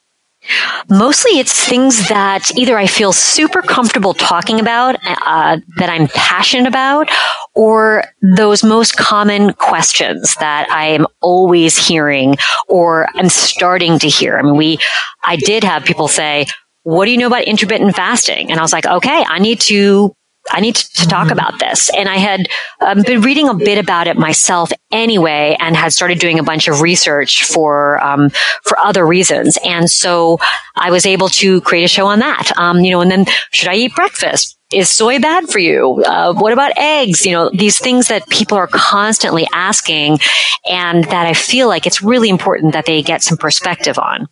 Mostly it's things that either I feel super comfortable talking about, uh, that I'm passionate about, or those most common questions that I am always hearing or I'm starting to hear. I mean, we, I did have people say, what do you know about intermittent fasting? And I was like, okay, I need to I need to, talk mm-hmm. about this. And I had um, been reading a bit about it myself anyway, and had started doing a bunch of research for um, for other reasons. And so I was able to create a show on that. Um, you know, and then should I eat breakfast? Is soy bad for you? Uh, what about eggs? You know, these things that people are constantly asking, and that I feel like it's really important that they get some perspective on.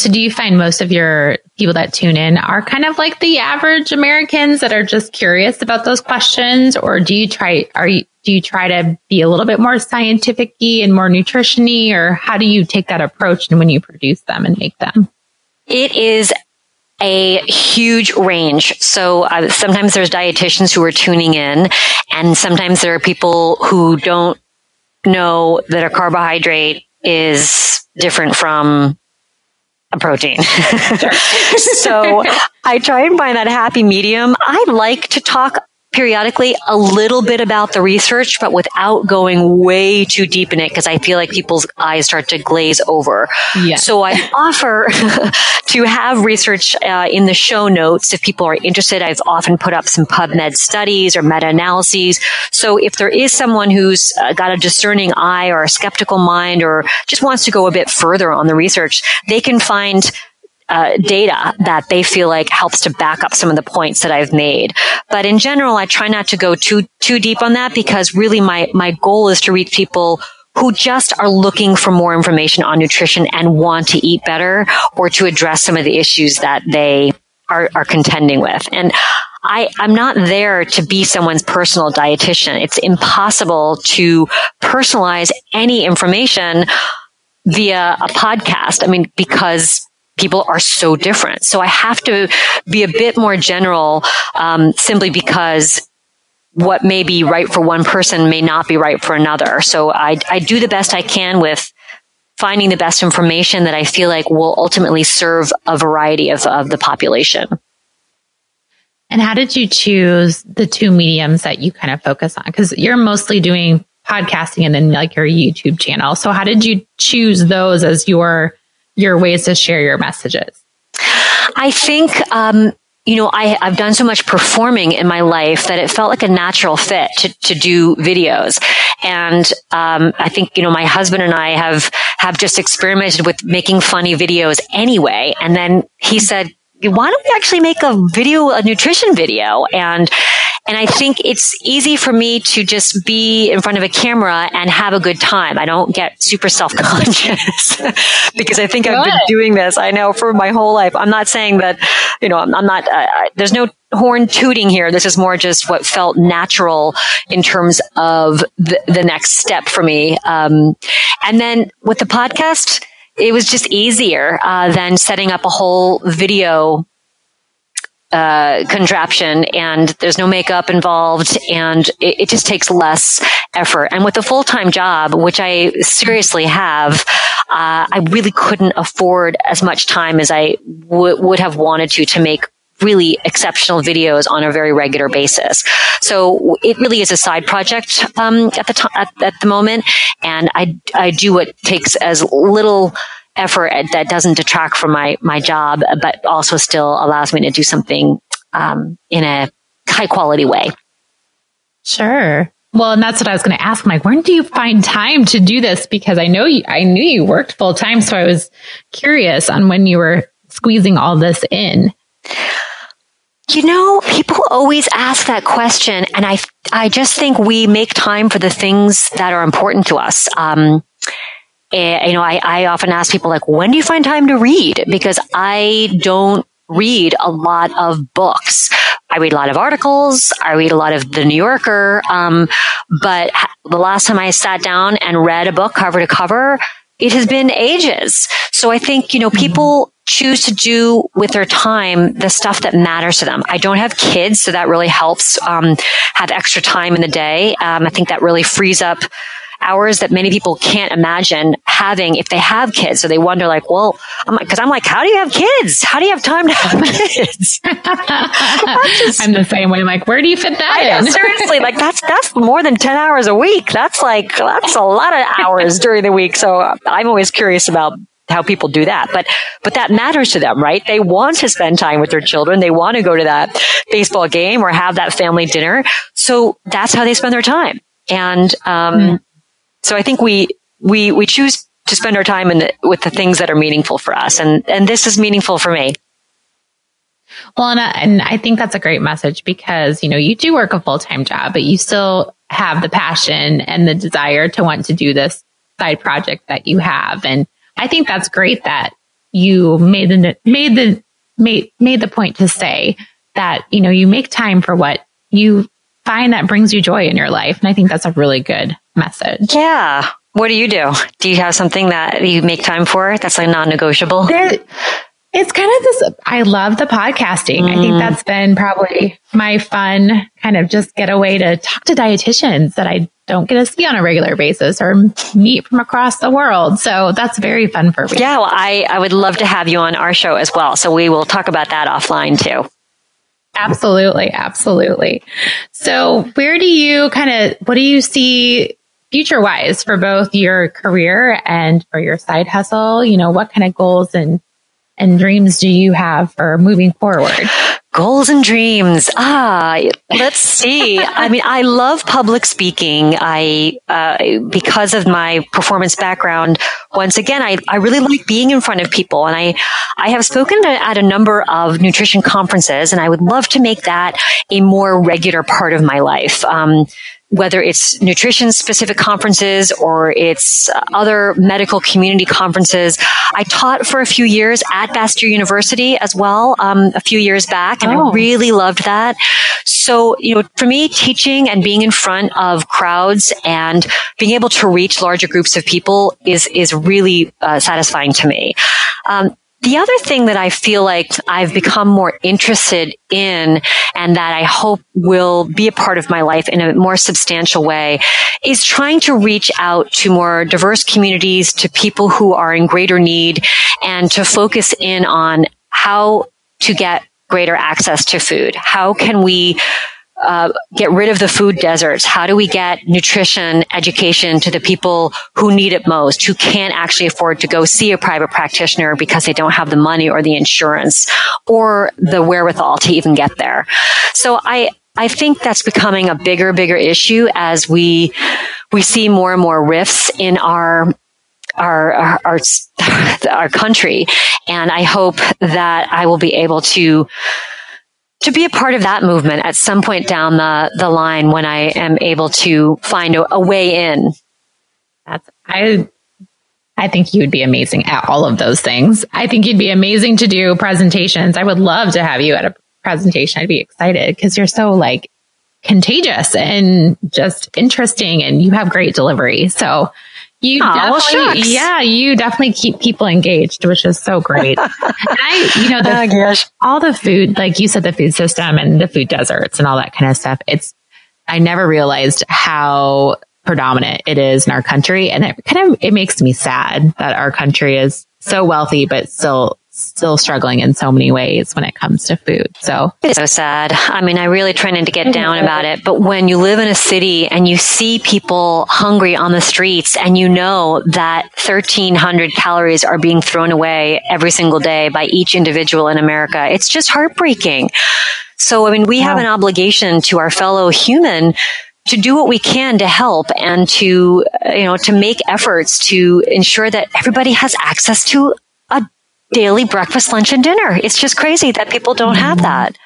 So do you find most of your people that tune in are kind of like the average Americans that are just curious about those questions? Or do you try, are you, do you try to be a little bit more scientific and more nutritiony or how do you take that approach and when you produce them and make them? It is a huge range. So uh, sometimes there's dietitians who are tuning in and sometimes there are people who don't know that a carbohydrate is different from a protein. so I try and find that happy medium. I like to talk periodically a little bit about the research, but without going way too deep in it because I feel like people's eyes start to glaze over. Yes. So I offer to have research uh, in the show notes if people are interested. I've often put up some PubMed studies or meta-analyses. So if there is someone who's uh, got a discerning eye or a skeptical mind or just wants to go a bit further on the research, they can find uh, data that they feel like helps to back up some of the points that I've made. But in general, I try not to go too too deep on that because really my my goal is to reach people who just are looking for more information on nutrition and want to eat better or to address some of the issues that they are, are contending with. And I, I'm not there to be someone's personal dietitian. It's impossible to personalize any information via a podcast. I mean, because people are so different. So I have to be a bit more general, um, simply because what may be right for one person may not be right for another. So I, I do the best I can with finding the best information that I feel like will ultimately serve a variety of, of the population. And how did you choose the two mediums that you kind of focus on? Because you're mostly doing podcasting and then like your YouTube channel. So how did you choose those as your your ways to share your messages? I think, um, you know, I, have done so much performing in my life that it felt like a natural fit to, to do videos. And, um, I think, you know, my husband and I have, have just experimented with making funny videos anyway. And then he said, why don't we actually make a video, a nutrition video? And, and I think it's easy for me to just be in front of a camera and have a good time. I don't get super self-conscious because I think good. I've been doing this. I know for my whole life. I'm not saying that, you know, I'm, I'm not, uh, there's no horn tooting here. This is more just what felt natural in terms of the, the next step for me. Um, and then with the podcast, it was just easier uh, than setting up a whole video uh, contraption and there's no makeup involved and it, it just takes less effort. And with a full-time job, which I seriously have, uh, I really couldn't afford as much time as I w- would have wanted to to make really exceptional videos on a very regular basis. So it really is a side project um, at the time at, at the moment, and I I do what takes as little effort that doesn't detract from my my job, but also still allows me to do something um, in a high quality way. Sure. Well, and that's what I was going to ask. I'm like, when do you find time to do this? Because I know you, I knew you worked full time, so I was curious on when you were squeezing all this in. You know, people always ask that question, and I, I just think we make time for the things that are important to us. Um, and, you know, I, I often ask people like, when do you find time to read? Because I don't read a lot of books. I read a lot of articles. I read a lot of the New Yorker. Um, but the last time I sat down and read a book cover to cover, it has been ages. So I think, you know, people choose to do with their time the stuff that matters to them. I don't have kids, so that really helps um, have extra time in the day. Um, I think that really frees up hours that many people can't imagine having if they have kids. So they wonder, like, well, I'm like, because I'm like, how do you have kids? How do you have time to have kids? just, I'm the same way. I'm like, where do you fit that in? Seriously, like that's that's more than ten hours a week. That's like that's a lot of hours during the week. So I'm always curious about how people do that. But, but that matters to them, right? They want to spend time with their children. They want to go to that baseball game or have that family dinner. So that's how they spend their time. And, um, mm so I think we, we, we choose to spend our time in the, with the things that are meaningful for us. And, and this is meaningful for me. Well, and I, and I think that's a great message because, you know, you do work a full time job, but you still have the passion and the desire to want to do this side project that you have. And I think that's great that you made the, made the, made, made the point to say that, you know, you make time for what you find that brings you joy in your life. And I think that's a really good message. Yeah. What do you do? Do you have something that you make time for that's like non-negotiable? There, it's kind of this, I love the podcasting. Mm. I think mm. that's been probably my fun kind of just get away to talk to dietitians that I don't get to see on a regular basis or meet from across the world. So that's very fun for me. Yeah, well, I, I would love to have you on our show as well. So we will talk about that offline too. Absolutely. Absolutely. So where do you kind of, what do you see future wise for both your career and for your side hustle? You know, what kind of goals and and dreams do you have for moving forward? Goals and dreams. Ah, let's see. I mean, I love public speaking. I, uh, because of my performance background, once again, I, I really like being in front of people and I, I have spoken to, at a number of nutrition conferences and I would love to make that a more regular part of my life. Um, whether it's nutrition specific conferences or it's other medical community conferences. I taught for a few years at Bastyr University as well, um, a few years back, and oh. I really loved that. So, you know, for me, teaching and being in front of crowds and being able to reach larger groups of people is, is really uh, satisfying to me. Um, the other thing that I feel like I've become more interested in and that I hope will be a part of my life in a more substantial way is trying to reach out to more diverse communities, to people who are in greater need and to focus in on how to get greater access to food. How can we uh, get rid of the food deserts? How do we get nutrition education to the people who need it most, who can't actually afford to go see a private practitioner because they don't have the money or the insurance or the wherewithal to even get there? So I, I think that's becoming a bigger, bigger issue as we, we see more and more rifts in our our, our, our, our country. And I hope that I will be able to to be a part of that movement at some point down the, the line when I am able to find a, a way in. That's, I, I think you would be amazing at all of those things. I think you'd be amazing to do presentations. I would love to have you at a presentation. I'd be excited because you're so like contagious and just interesting and you have great delivery. So you definitely, yeah, you definitely keep people engaged, which is so great. and I, you know, the, oh, all the food, like you said, the food system and the food deserts and all that kind of stuff. It's, I never realized how predominant it is in our country. And it kind of, it makes me sad that our country is so wealthy, but still still struggling in so many ways when it comes to food. So it's so sad. I mean, I really try not to get down about it, but when you live in a city and you see people hungry on the streets and you know that 1300 calories are being thrown away every single day by each individual in America, it's just heartbreaking. So, I mean, we have an obligation to our fellow human to do what we can to help and to, you know, to make efforts to ensure that everybody has access to daily breakfast, lunch, and dinner. It's just crazy that people don't have mm-hmm. that.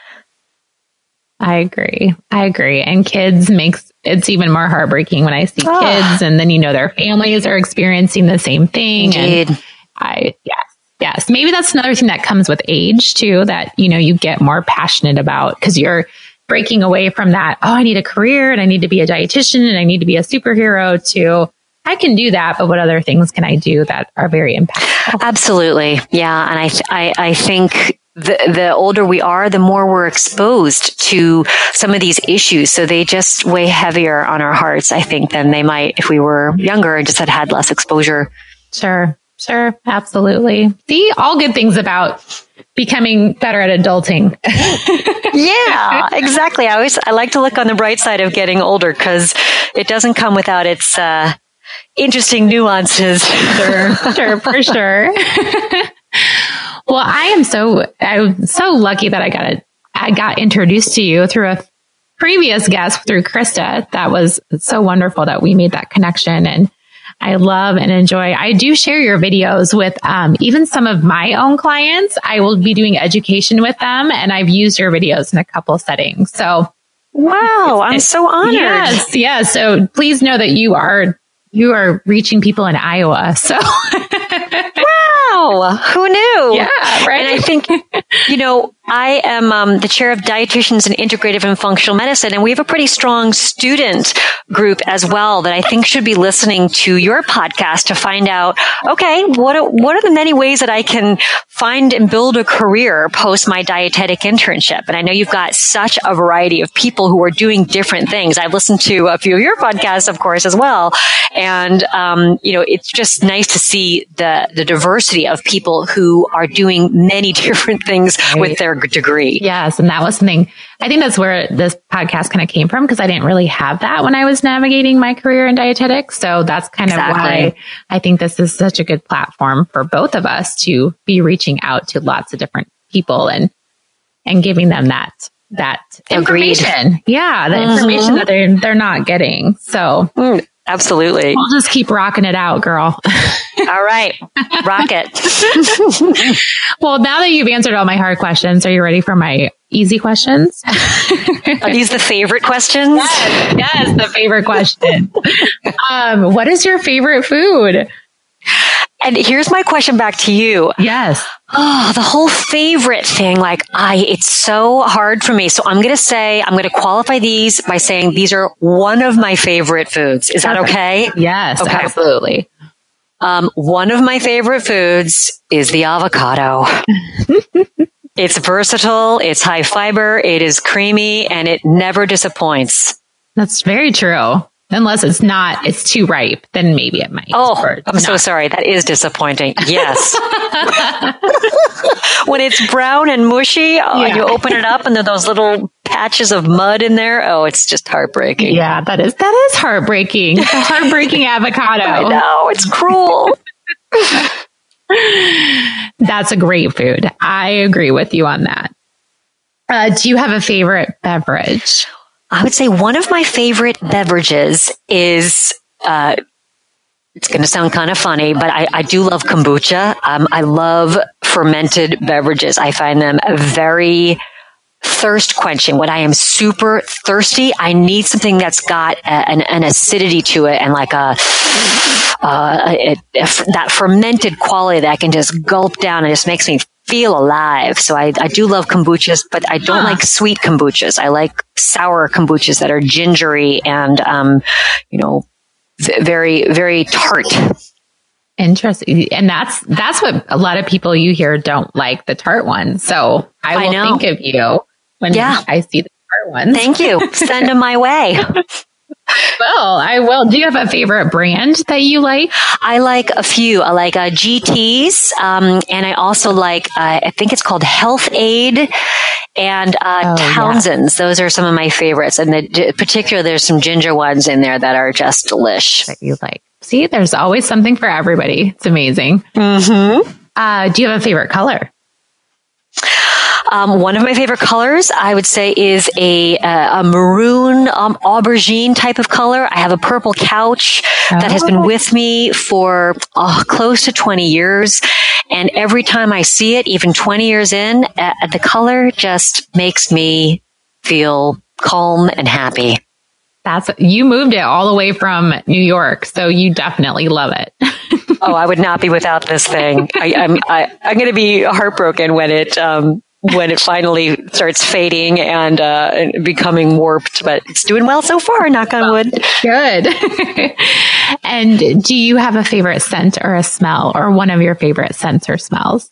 I agree. I agree. And kids makes it's even more heartbreaking when I see oh. kids and then you know their families are experiencing the same thing. Indeed. And I yes, Yes. Maybe that's another thing that comes with age too, that, you know, you get more passionate about because you're breaking away from that. Oh, I need a career and I need to be a dietitian and I need to be a superhero to I can do that, but what other things can I do that are very impactful? Absolutely. Yeah. And I, th- I, I think the, the older we are, the more we're exposed to some of these issues. So they just weigh heavier on our hearts, I think, than they might if we were younger and just had had less exposure. Sure. Sure. Absolutely. See, all good things about becoming better at adulting. yeah, exactly. I always, I like to look on the bright side of getting older because it doesn't come without its, uh, interesting nuances. Sure. Sure. For sure. Well, I am so I'm so lucky that I got it. I got introduced to you through a previous guest through Krista. That was so wonderful that we made that connection and I love and enjoy. I do share your videos with um, even some of my own clients. I will be doing education with them, and I've used your videos in a couple settings. So, wow, I'm so honored. Yes, yes. So please know that you are you are reaching people in Iowa. So. wow, who knew? Yeah, right. And I think, you know, I am um, the chair of dietitians in integrative and functional medicine, and we have a pretty strong student group as well that I think should be listening to your podcast to find out, okay, what are, what are the many ways that I can find and build a career post my dietetic internship? And I know you've got such a variety of people who are doing different things. I've listened to a few of your podcasts, of course, as well, and um, you know, it's just nice to see the the diversity of people who are doing many different things with their degree. Yes. And that was something, I think that's where this podcast kind of came from because I didn't really have that when I was navigating my career in dietetics. So that's kind exactly. of why I think this is such a good platform for both of us to be reaching out to lots of different people and, and giving them that that information. Agreed. Yeah, the mm-hmm. information that they're they're not getting. So mm, Absolutely. We'll just keep rocking it out, girl. all right. Rock it. well, now that you've answered all my hard questions, are you ready for my easy questions? are these the favorite questions? Yes, yes the favorite question. um, what is your favorite food? And here's my question back to you. Yes. Oh, the whole favorite thing, like I, it's so hard for me. So I'm going to say, I'm going to qualify these by saying these are one of my favorite foods. Is Perfect. that okay? Yes, okay. absolutely. Um, one of my favorite foods is the avocado. it's versatile. It's high fiber. It is creamy and it never disappoints. That's very true. Unless it's not, it's too ripe, then maybe it might. Oh, I'm not. so sorry. That is disappointing. Yes. when it's brown and mushy, oh, yeah. and you open it up and there are those little patches of mud in there. Oh, it's just heartbreaking. Yeah, that is, that is heartbreaking. The heartbreaking avocado. I know. It's cruel. That's a great food. I agree with you on that. Uh, do you have a favorite beverage? I would say one of my favorite beverages is, uh, it's going to sound kind of funny, but I, I do love kombucha. Um, I love fermented beverages. I find them very thirst quenching. When I am super thirsty, I need something that's got a, an, an, acidity to it and like a, uh, a, that fermented quality that I can just gulp down and just makes me feel alive. So I, I do love kombuchas, but I don't huh. like sweet kombuchas. I like sour kombuchas that are gingery and, um, you know, very, very tart. Interesting. And that's, that's what a lot of people you hear don't like the tart ones. So I will I think of you when yeah. I see the tart ones. Thank you. Send them my way. Well, I will. Do you have a favorite brand that you like? I like a few. I like uh, GTs, um, and I also like uh, I think it's called Health-Ade and uh, oh, Townshend's. Yeah. Those are some of my favorites, and the, particular there's some ginger ones in there that are just delish. That you like? See, there's always something for everybody. It's amazing. Mm-hmm. Uh, do you have a favorite color? Um, one of my favorite colors, I would say, is a uh, a maroon um, aubergine type of color. I have a purple couch oh. that has been oh. with me for uh, close to 20 years. And every time I see it, even 20 years in, uh, the color just makes me feel calm and happy. That's you moved it all the way from New York, so you definitely love it. oh, I would not be without this thing. I, I'm I, I'm going to be heartbroken when it um, when it finally starts fading and, uh, becoming warped, but it's doing well so far, knock on wood. Good. and do you have a favorite scent or a smell or one of your favorite scents or smells?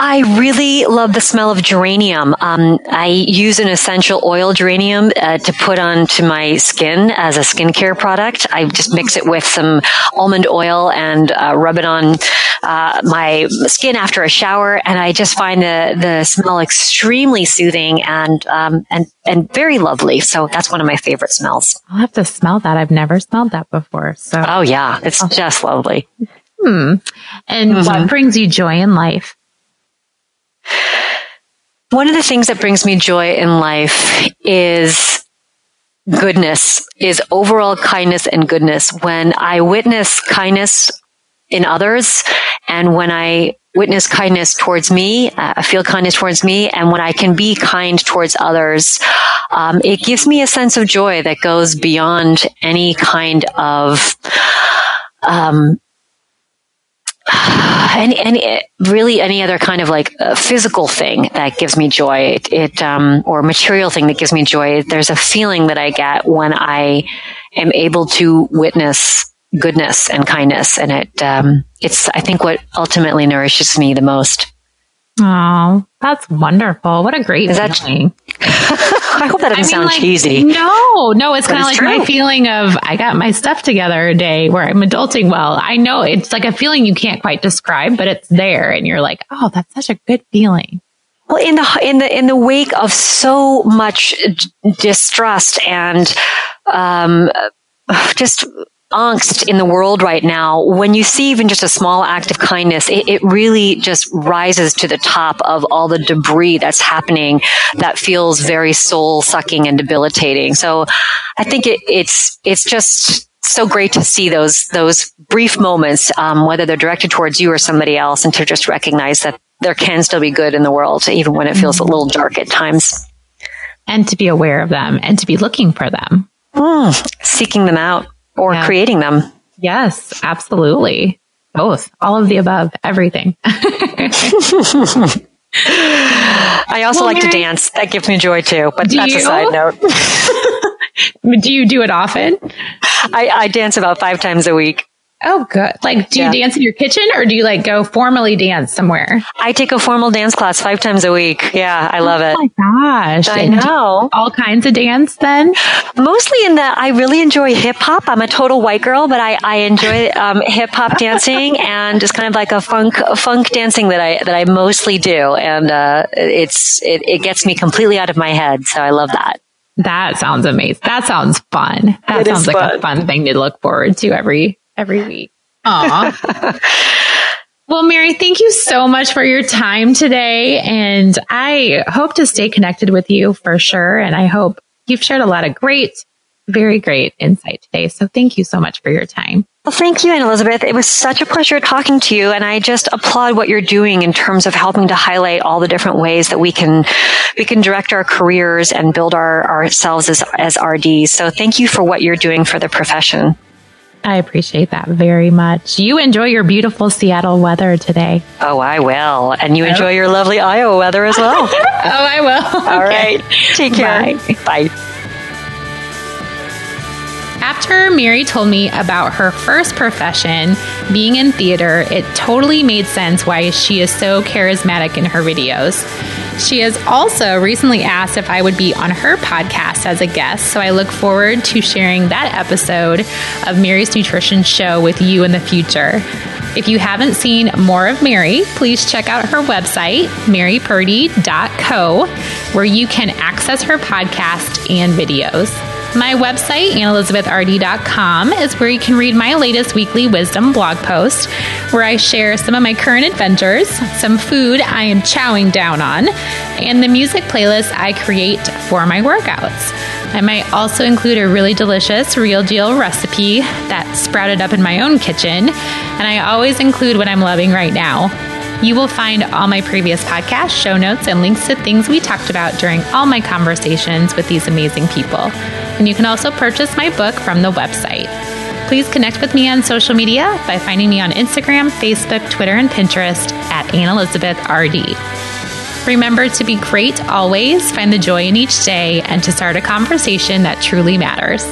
I really love the smell of geranium. Um, I use an essential oil geranium uh, to put onto my skin as a skincare product. I just mix it with some almond oil and uh, rub it on uh, my skin after a shower, and I just find the the smell extremely soothing and um, and and very lovely. So that's one of my favorite smells. I'll have to smell that. I've never smelled that before. So oh yeah, it's oh. just lovely. Hmm. And mm-hmm. what brings you joy in life? One of the things that brings me joy in life is goodness, is overall kindness and goodness. When I witness kindness in others and when I witness kindness towards me, uh, I feel kindness towards me, and when I can be kind towards others, um, it gives me a sense of joy that goes beyond any kind of um, any, any, really any other kind of like physical thing that gives me joy, it, it um, or material thing that gives me joy. There's a feeling that I get when I am able to witness goodness and kindness, and it, um, it's, I think, what ultimately nourishes me the most. Oh, that's wonderful. What a great Is feeling. That, I hope that doesn't I mean, sound like, cheesy. No, no, it's kind of like true. my feeling of I got my stuff together a day where I'm adulting well. I know it's like a feeling you can't quite describe, but it's there and you're like, oh, that's such a good feeling. Well, in the in the in the wake of so much distrust and um, just angst in the world right now, when you see even just a small act of kindness, it, it, really just rises to the top of all the debris that's happening that feels very soul sucking and debilitating. So I think it, it's, it's just so great to see those, those brief moments, um, whether they're directed towards you or somebody else and to just recognize that there can still be good in the world, even when it feels a little dark at times. And to be aware of them and to be looking for them. Mm, seeking them out or yeah. creating them. Yes, absolutely. Both, all of the above, everything. I also well, like Mary, to dance. That gives me joy too, but that's you? a side note. do you do it often? I, I dance about five times a week. Oh, good. Like, do you yeah. dance in your kitchen or do you like go formally dance somewhere? I take a formal dance class five times a week. Yeah, I love it. Oh my gosh. I and know. All kinds of dance then? Mostly in that I really enjoy hip hop. I'm a total white girl, but I, I enjoy um, hip hop dancing and just kind of like a funk, funk dancing that I, that I mostly do. And, uh, it's, it, it gets me completely out of my head. So I love that. That sounds amazing. That sounds fun. That it sounds like fun. a fun thing to look forward to every every week. Aw. well, Mary, thank you so much for your time today. And I hope to stay connected with you for sure. And I hope you've shared a lot of great, very great insight today. So thank you so much for your time. Well, thank you, Anne Elizabeth. It was such a pleasure talking to you. And I just applaud what you're doing in terms of helping to highlight all the different ways that we can, we can direct our careers and build our, ourselves as, as RDs. So thank you for what you're doing for the profession. I appreciate that very much. You enjoy your beautiful Seattle weather today. Oh, I will. And you oh. enjoy your lovely Iowa weather as well. oh, I will. All okay. right. Take care. Bye. Bye. After Mary told me about her first profession, being in theater, it totally made sense why she is so charismatic in her videos. She has also recently asked if I would be on her podcast as a guest, so I look forward to sharing that episode of Mary's Nutrition Show with you in the future. If you haven't seen more of Mary, please check out her website, marypurdy.co, where you can access her podcast and videos. My website, AnnElizabethRD.com, is where you can read my latest weekly wisdom blog post, where I share some of my current adventures, some food I am chowing down on, and the music playlist I create for my workouts. I might also include a really delicious real deal recipe that sprouted up in my own kitchen, and I always include what I'm loving right now. You will find all my previous podcasts, show notes, and links to things we talked about during all my conversations with these amazing people. And you can also purchase my book from the website. Please connect with me on social media by finding me on Instagram, Facebook, Twitter, and Pinterest at Anne Elizabeth RD. Remember to be great always, find the joy in each day, and to start a conversation that truly matters.